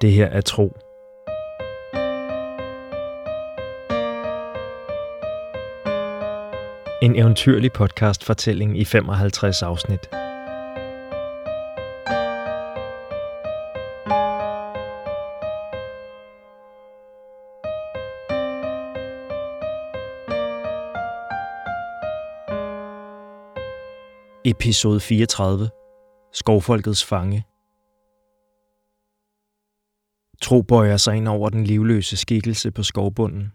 Det her er tro. En eventyrlig podcast-fortælling i 55 afsnit. Episode 34. Skovfolkets fange. Tro bøjer sig ind over den livløse skikkelse på skovbunden.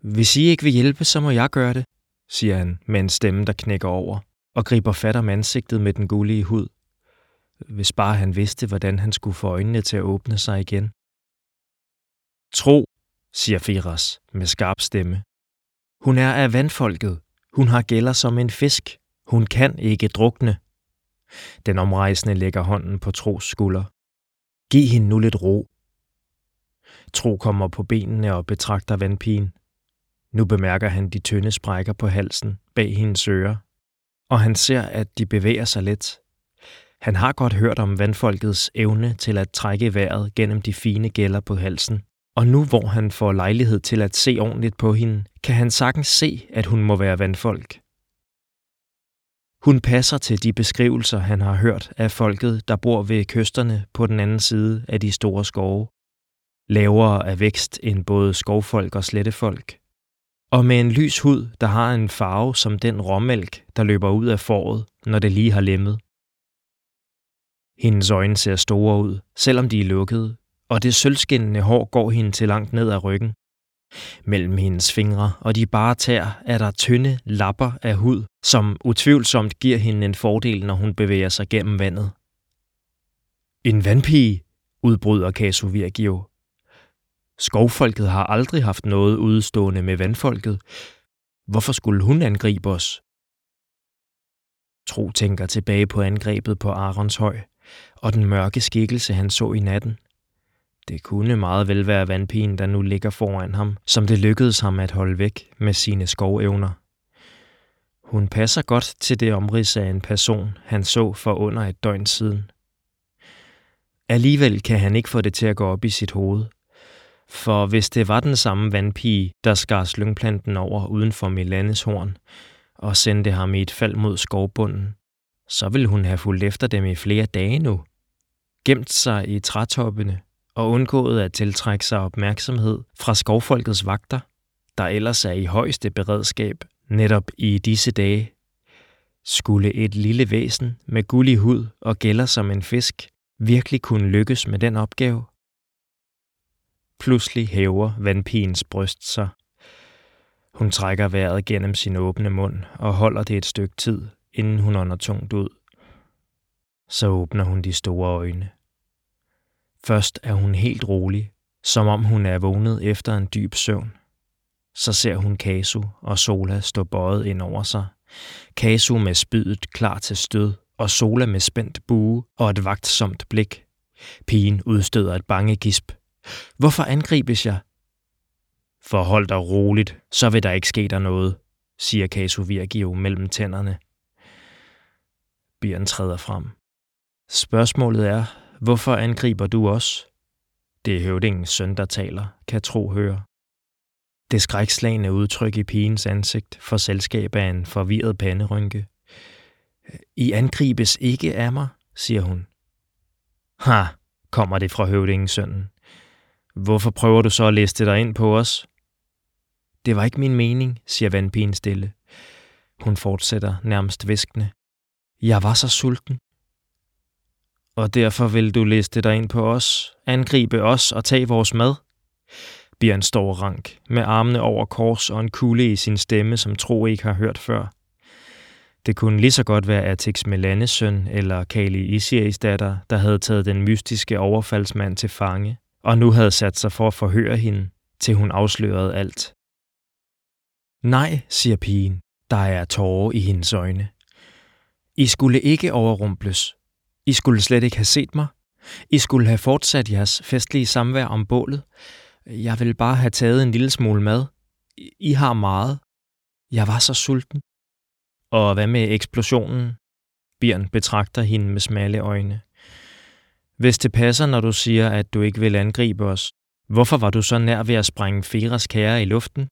Hvis I ikke vil hjælpe, så må jeg gøre det, siger han med en stemme, der knækker over, og griber fat om ansigtet med den gullige hud. Hvis bare han vidste, hvordan han skulle få øjnene til at åbne sig igen. Tro, siger Firas med skarp stemme. Hun er af vandfolket. Hun har gælder som en fisk. Hun kan ikke drukne. Den omrejsende lægger hånden på Tros skulder. Giv hende nu lidt ro. Tro kommer på benene og betragter vandpigen. Nu bemærker han de tynde sprækker på halsen bag hendes ører, og han ser, at de bevæger sig let. Han har godt hørt om vandfolkets evne til at trække vejret gennem de fine gælder på halsen, og nu hvor han får lejlighed til at se ordentligt på hende, kan han sagtens se, at hun må være vandfolk. Hun passer til de beskrivelser, han har hørt af folket, der bor ved kysterne på den anden side af de store skove. Lavere af vækst end både skovfolk og slettefolk. Og med en lys hud, der har en farve som den råmælk, der løber ud af foråret, når det lige har lemmet. Hendes øjne ser store ud, selvom de er lukkede, og det sølvskinnende hår går hende til langt ned ad ryggen. Mellem hendes fingre og de bare tær er der tynde lapper af hud, som utvivlsomt giver hende en fordel, når hun bevæger sig gennem vandet. En vandpige, udbryder Casu Virgio. Skovfolket har aldrig haft noget udstående med vandfolket. Hvorfor skulle hun angribe os? Tro tænker tilbage på angrebet på Aronshøj og den mørke skikkelse, han så i natten. Det kunne meget vel være vandpigen, der nu ligger foran ham, som det lykkedes ham at holde væk med sine skovevner. Hun passer godt til det omrids af en person, han så for under et døgn siden. Alligevel kan han ikke få det til at gå op i sit hoved. For hvis det var den samme vandpige, der skar slyngplanten over uden for Milanes horn og sendte ham i et fald mod skovbunden, så ville hun have fulgt efter dem i flere dage nu. Gemt sig i trætoppene og undgået at tiltrække sig opmærksomhed fra skovfolkets vagter, der ellers er i højeste beredskab netop i disse dage. Skulle et lille væsen med gullig hud og gælder som en fisk virkelig kunne lykkes med den opgave? Pludselig hæver vandpigens bryst sig. Hun trækker vejret gennem sin åbne mund og holder det et stykke tid, inden hun ånder tungt ud. Så åbner hun de store øjne. Først er hun helt rolig, som om hun er vågnet efter en dyb søvn. Så ser hun Kasu og Sola stå bøjet ind over sig. Kasu med spydet klar til stød, og Sola med spændt bue og et vagtsomt blik. Pigen udstøder et bange gisp. Hvorfor angribes jeg? Forhold dig roligt, så vil der ikke ske der noget, siger Kasu Virgio mellem tænderne. Bjørn træder frem. Spørgsmålet er, Hvorfor angriber du os? Det er høvdingens søn, der taler, kan tro høre. Det skrækslagende udtryk i pigens ansigt for selskab af en forvirret panderynke. I angribes ikke af mig, siger hun. Ha, kommer det fra høvdingens sønnen. Hvorfor prøver du så at liste dig ind på os? Det var ikke min mening, siger vandpigen stille. Hun fortsætter nærmest viskende. Jeg var så sulten og derfor vil du liste dig ind på os, angribe os og tage vores mad? Bjørn står rank, med armene over kors og en kugle i sin stemme, som Tro ikke har hørt før. Det kunne lige så godt være Atix Melanes søn eller Kali Isiris datter, der havde taget den mystiske overfaldsmand til fange, og nu havde sat sig for at forhøre hende, til hun afslørede alt. Nej, siger pigen, der er tårer i hendes øjne. I skulle ikke overrumples, i skulle slet ikke have set mig. I skulle have fortsat jeres festlige samvær om bålet. Jeg ville bare have taget en lille smule mad. I har meget. Jeg var så sulten. Og hvad med eksplosionen? Bjørn betragter hende med smalle øjne. Hvis det passer, når du siger, at du ikke vil angribe os, hvorfor var du så nær ved at sprænge Feras kære i luften?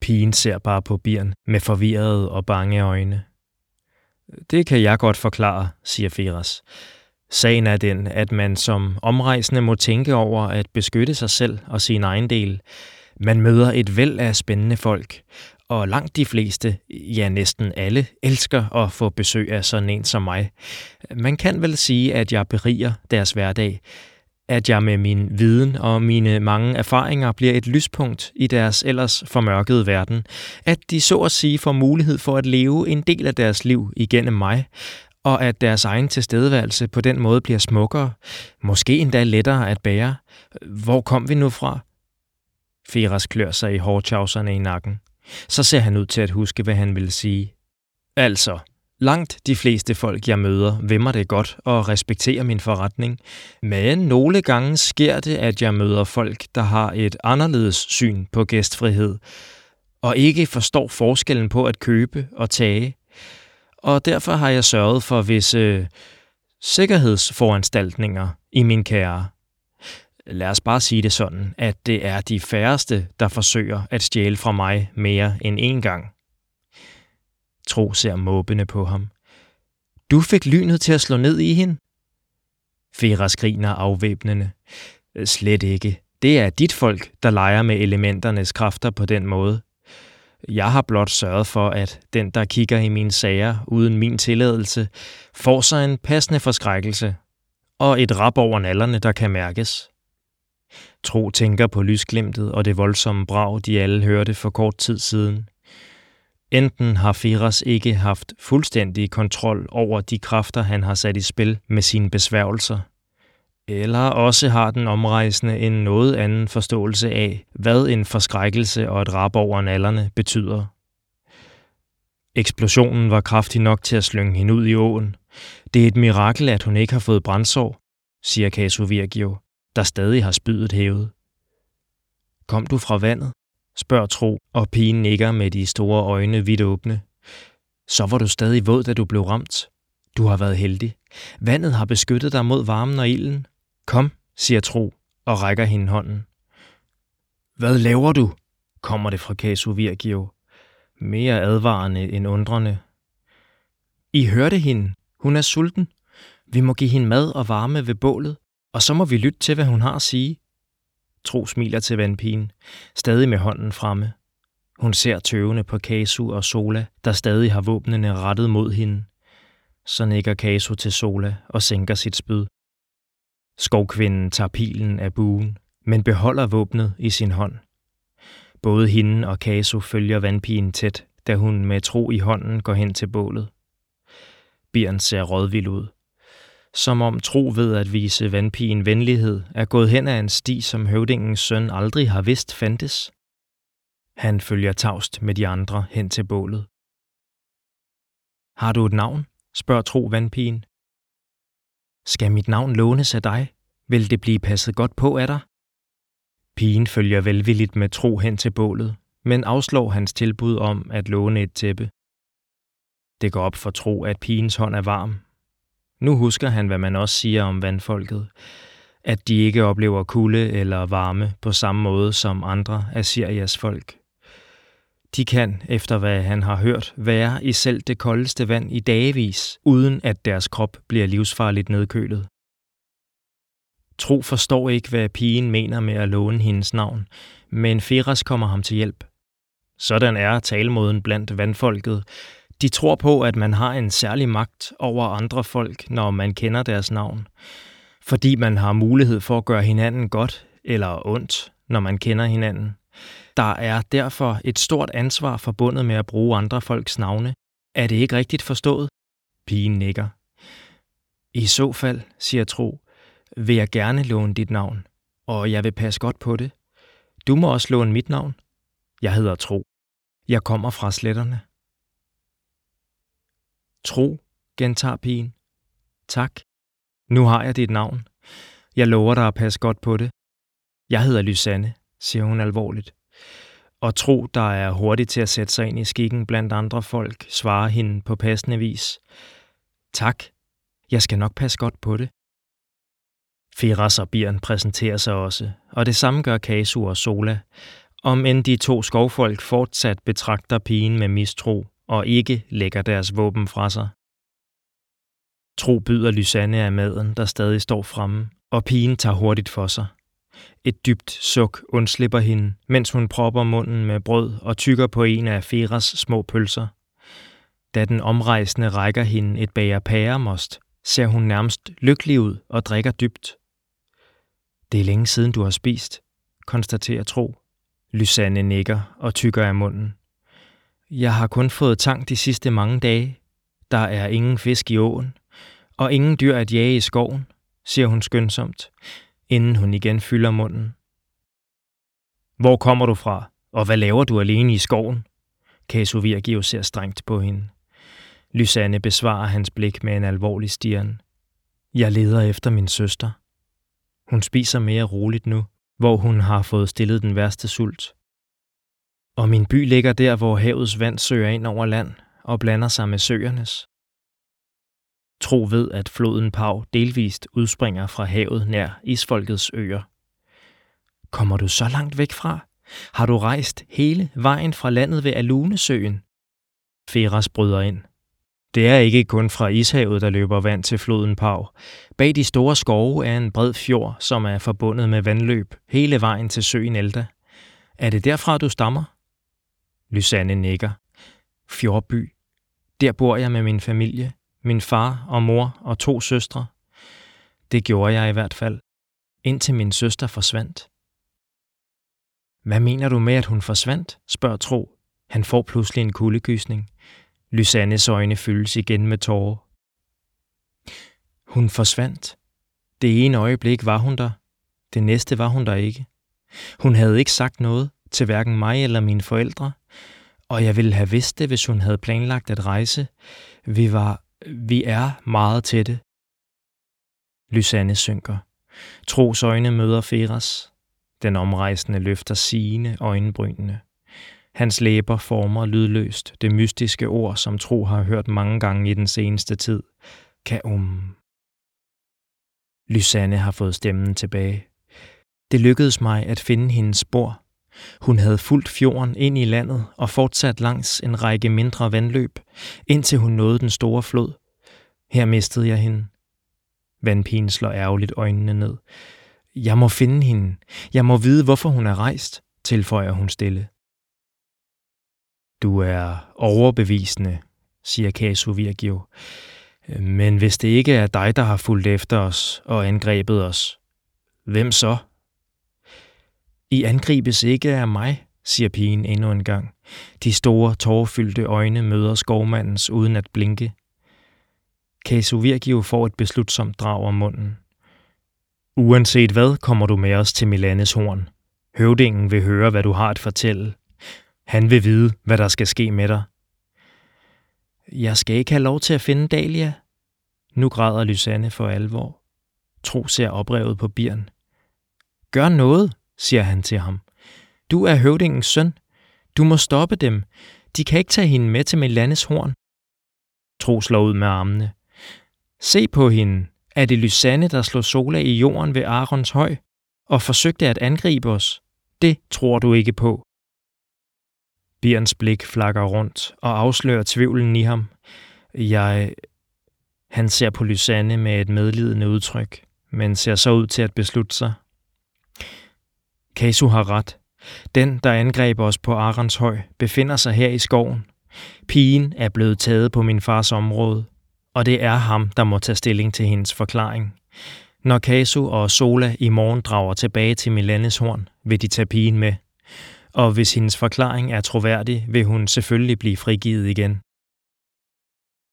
Pigen ser bare på Bjørn med forvirrede og bange øjne. Det kan jeg godt forklare, siger Feras. Sagen er den, at man som omrejsende må tænke over at beskytte sig selv og sin egen del. Man møder et væld af spændende folk, og langt de fleste, ja næsten alle, elsker at få besøg af sådan en som mig. Man kan vel sige, at jeg beriger deres hverdag, at jeg med min viden og mine mange erfaringer bliver et lyspunkt i deres ellers formørkede verden, at de så at sige får mulighed for at leve en del af deres liv igennem mig, og at deres egen tilstedeværelse på den måde bliver smukkere, måske endda lettere at bære. Hvor kom vi nu fra? Feras klør sig i hårchauserne i nakken. Så ser han ud til at huske, hvad han ville sige. Altså, langt de fleste folk, jeg møder, vemmer det godt og respekterer min forretning. Men nogle gange sker det, at jeg møder folk, der har et anderledes syn på gæstfrihed, og ikke forstår forskellen på at købe og tage. Og derfor har jeg sørget for visse øh, sikkerhedsforanstaltninger i min kære. Lad os bare sige det sådan, at det er de færreste, der forsøger at stjæle fra mig mere end én gang. Tro ser måbende på ham. Du fik lynet til at slå ned i hende? Fera skriner afvæbnende. Slet ikke. Det er dit folk, der leger med elementernes kræfter på den måde. Jeg har blot sørget for, at den, der kigger i mine sager uden min tilladelse, får sig en passende forskrækkelse og et rap over nallerne, der kan mærkes. Tro tænker på lysglimtet og det voldsomme brag, de alle hørte for kort tid siden. Enten har Firas ikke haft fuldstændig kontrol over de kræfter, han har sat i spil med sine besværgelser, eller også har den omrejsende en noget anden forståelse af, hvad en forskrækkelse og et rap over nallerne betyder. Eksplosionen var kraftig nok til at slynge hende ud i åen. Det er et mirakel, at hun ikke har fået brændsår, siger Casu Virgio, der stadig har spydet hævet. Kom du fra vandet? Spørger Tro, og pigen nikker med de store øjne vidt åbne. Så var du stadig våd, da du blev ramt. Du har været heldig. Vandet har beskyttet dig mod varmen og ilden. Kom, siger Tro og rækker hende hånden. Hvad laver du? kommer det fra Casu Virgio. Mere advarende end undrende. I hørte hende. Hun er sulten. Vi må give hende mad og varme ved bålet, og så må vi lytte til, hvad hun har at sige. Tro smiler til vandpigen, stadig med hånden fremme. Hun ser tøvende på Kasu og Sola, der stadig har våbnene rettet mod hende. Så nikker Kasu til Sola og sænker sit spyd. Skovkvinden tager pilen af buen, men beholder våbnet i sin hånd. Både hende og Kasu følger vandpigen tæt, da hun med tro i hånden går hen til bålet. Bjørn ser rådvild ud som om tro ved at vise vandpigen venlighed er gået hen ad en sti, som høvdingens søn aldrig har vidst fandtes. Han følger tavst med de andre hen til bålet. Har du et navn? spørger tro vandpigen. Skal mit navn lånes af dig? Vil det blive passet godt på af dig? Pigen følger velvilligt med tro hen til bålet, men afslår hans tilbud om at låne et tæppe. Det går op for tro, at pigens hånd er varm, nu husker han, hvad man også siger om vandfolket, at de ikke oplever kulde eller varme på samme måde som andre af Syrias folk. De kan, efter hvad han har hørt, være i selv det koldeste vand i dagevis, uden at deres krop bliver livsfarligt nedkølet. Tro forstår ikke, hvad pigen mener med at låne hendes navn, men Feras kommer ham til hjælp. Sådan er talemåden blandt vandfolket, de tror på, at man har en særlig magt over andre folk, når man kender deres navn. Fordi man har mulighed for at gøre hinanden godt eller ondt, når man kender hinanden. Der er derfor et stort ansvar forbundet med at bruge andre folks navne. Er det ikke rigtigt forstået? Pigen nikker. I så fald, siger Tro, vil jeg gerne låne dit navn, og jeg vil passe godt på det. Du må også låne mit navn. Jeg hedder Tro. Jeg kommer fra sletterne. Tro, gentager pigen. Tak. Nu har jeg dit navn. Jeg lover dig at passe godt på det. Jeg hedder Lysanne, siger hun alvorligt. Og Tro, der er hurtig til at sætte sig ind i skikken blandt andre folk, svarer hende på passende vis. Tak. Jeg skal nok passe godt på det. Firas og Birn præsenterer sig også, og det samme gør Kasu og Sola, om end de to skovfolk fortsat betragter pigen med mistro og ikke lægger deres våben fra sig. Tro byder Lysanne af maden, der stadig står fremme, og pigen tager hurtigt for sig. Et dybt suk undslipper hende, mens hun propper munden med brød og tykker på en af Feras små pølser. Da den omrejsende rækker hende et bager pæremost, ser hun nærmest lykkelig ud og drikker dybt. Det er længe siden, du har spist, konstaterer Tro. Lysanne nikker og tykker af munden. Jeg har kun fået tang de sidste mange dage. Der er ingen fisk i åen, og ingen dyr at jage i skoven, siger hun skønsomt, inden hun igen fylder munden. Hvor kommer du fra, og hvad laver du alene i skoven? Casu Virgio ser strengt på hende. Lysanne besvarer hans blik med en alvorlig stirren. Jeg leder efter min søster. Hun spiser mere roligt nu, hvor hun har fået stillet den værste sult. Og min by ligger der, hvor havets vand søger ind over land og blander sig med søernes. Tro ved, at floden Pau delvist udspringer fra havet nær isfolkets øer. Kommer du så langt væk fra? Har du rejst hele vejen fra landet ved Alunesøen? Feras bryder ind. Det er ikke kun fra ishavet, der løber vand til floden Pau. Bag de store skove er en bred fjord, som er forbundet med vandløb hele vejen til søen Elda. Er det derfra, du stammer? Lysanne nikker. Fjordby. Der bor jeg med min familie, min far og mor og to søstre. Det gjorde jeg i hvert fald, indtil min søster forsvandt. Hvad mener du med, at hun forsvandt? spørger Tro. Han får pludselig en kuldegysning. Lysannes øjne fyldes igen med tårer. Hun forsvandt. Det ene øjeblik var hun der. Det næste var hun der ikke. Hun havde ikke sagt noget til hverken mig eller mine forældre, og jeg ville have vidst det, hvis hun havde planlagt at rejse. Vi var, vi er meget tætte. Lysanne synker. Tros øjne møder Feras. Den omrejsende løfter sine øjenbrynene. Hans læber former lydløst det mystiske ord, som Tro har hørt mange gange i den seneste tid. Kaum. Lysanne har fået stemmen tilbage. Det lykkedes mig at finde hendes spor. Hun havde fulgt fjorden ind i landet og fortsat langs en række mindre vandløb, indtil hun nåede den store flod. Her mistede jeg hende. Vandpigen slår ærgerligt øjnene ned. Jeg må finde hende. Jeg må vide, hvorfor hun er rejst, tilføjer hun stille. Du er overbevisende, siger Casu Virgio. Men hvis det ikke er dig, der har fulgt efter os og angrebet os, hvem så? I angribes ikke af mig, siger pigen endnu en gang. De store, tårfyldte øjne møder skovmandens uden at blinke. Casu Virgio får et beslutsomt drag om munden. Uanset hvad, kommer du med os til Milanes horn. Høvdingen vil høre, hvad du har at fortælle. Han vil vide, hvad der skal ske med dig. Jeg skal ikke have lov til at finde Dalia. Nu græder Lysanne for alvor. Tro ser oprevet på Birn. Gør noget, siger han til ham. Du er høvdingens søn. Du må stoppe dem. De kan ikke tage hende med til Melanes horn. Tro slår ud med armene. Se på hende. Er det Lysanne, der slår Sola i jorden ved Arons høj og forsøgte at angribe os? Det tror du ikke på. Birns blik flakker rundt og afslører tvivlen i ham. Jeg... Han ser på Lysanne med et medlidende udtryk, men ser så ud til at beslutte sig. Kasu har ret. Den, der angreb os på Aranshøj, befinder sig her i skoven. Pigen er blevet taget på min fars område, og det er ham, der må tage stilling til hendes forklaring. Når Kasu og Sola i morgen drager tilbage til Milaneshorn, vil de tage pigen med – og hvis hendes forklaring er troværdig, vil hun selvfølgelig blive frigivet igen.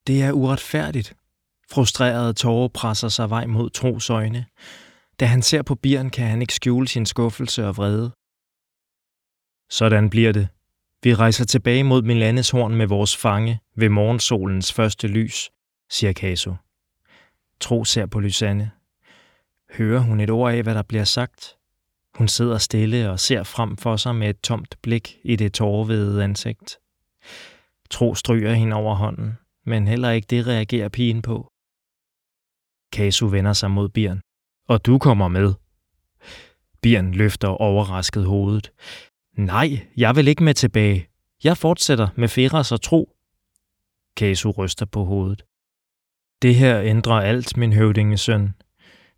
Det er uretfærdigt. Frustrerede tårer presser sig vej mod Tros øjne. Da han ser på bieren, kan han ikke skjule sin skuffelse og vrede. Sådan bliver det. Vi rejser tilbage mod Milanes horn med vores fange ved morgensolens første lys, siger Caso. Tro ser på Lysanne. Hører hun et ord af, hvad der bliver sagt? Hun sidder stille og ser frem for sig med et tomt blik i det tårvede ansigt. Tro stryger hende over hånden, men heller ikke det reagerer pigen på. Kasu vender sig mod Birn. Og du kommer med. Bjørn løfter overrasket hovedet. Nej, jeg vil ikke med tilbage. Jeg fortsætter med Feras og tro. Kasu ryster på hovedet. Det her ændrer alt, min høvdingesøn.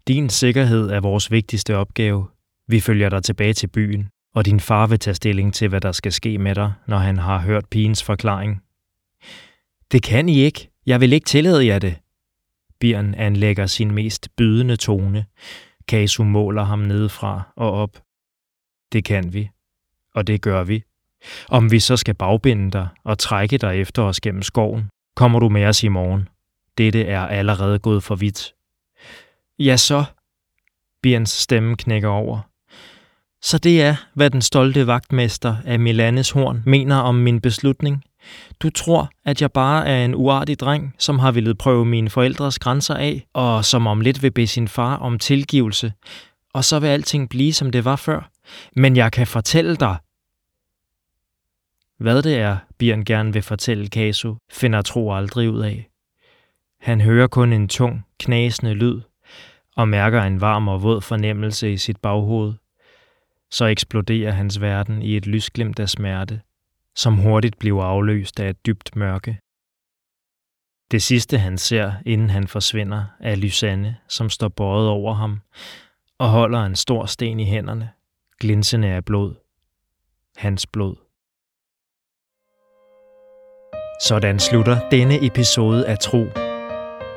Din sikkerhed er vores vigtigste opgave. Vi følger dig tilbage til byen, og din far vil tage stilling til, hvad der skal ske med dig, når han har hørt pigens forklaring. Det kan I ikke. Jeg vil ikke tillade jer det. Birn anlægger sin mest bydende tone. Kasu måler ham nedefra og op. Det kan vi, og det gør vi. Om vi så skal bagbinde dig og trække dig efter os gennem skoven, kommer du med os i morgen. Dette er allerede gået for vidt. Ja så. Birns stemme knækker over. Så det er, hvad den stolte vagtmester af Milanes horn mener om min beslutning. Du tror, at jeg bare er en uartig dreng, som har ville prøve mine forældres grænser af, og som om lidt vil bede sin far om tilgivelse, og så vil alting blive, som det var før. Men jeg kan fortælle dig, hvad det er, Bjørn gerne vil fortælle Kasu, finder Tro aldrig ud af. Han hører kun en tung, knasende lyd, og mærker en varm og våd fornemmelse i sit baghoved. Så eksploderer hans verden i et lysglimt af smerte, som hurtigt bliver afløst af et dybt mørke. Det sidste han ser, inden han forsvinder, er Lysanne, som står bøjet over ham og holder en stor sten i hænderne, glinsende af blod. Hans blod. Sådan slutter denne episode af Tro.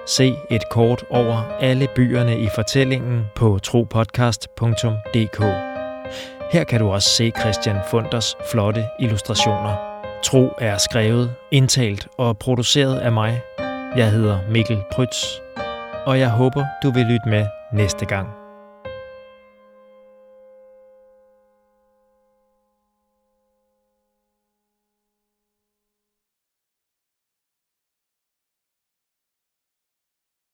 Se et kort over alle byerne i fortællingen på tropodcast.dk. Her kan du også se Christian Funders flotte illustrationer. Tro er skrevet, indtalt og produceret af mig. Jeg hedder Mikkel Prytz, og jeg håber, du vil lytte med næste gang.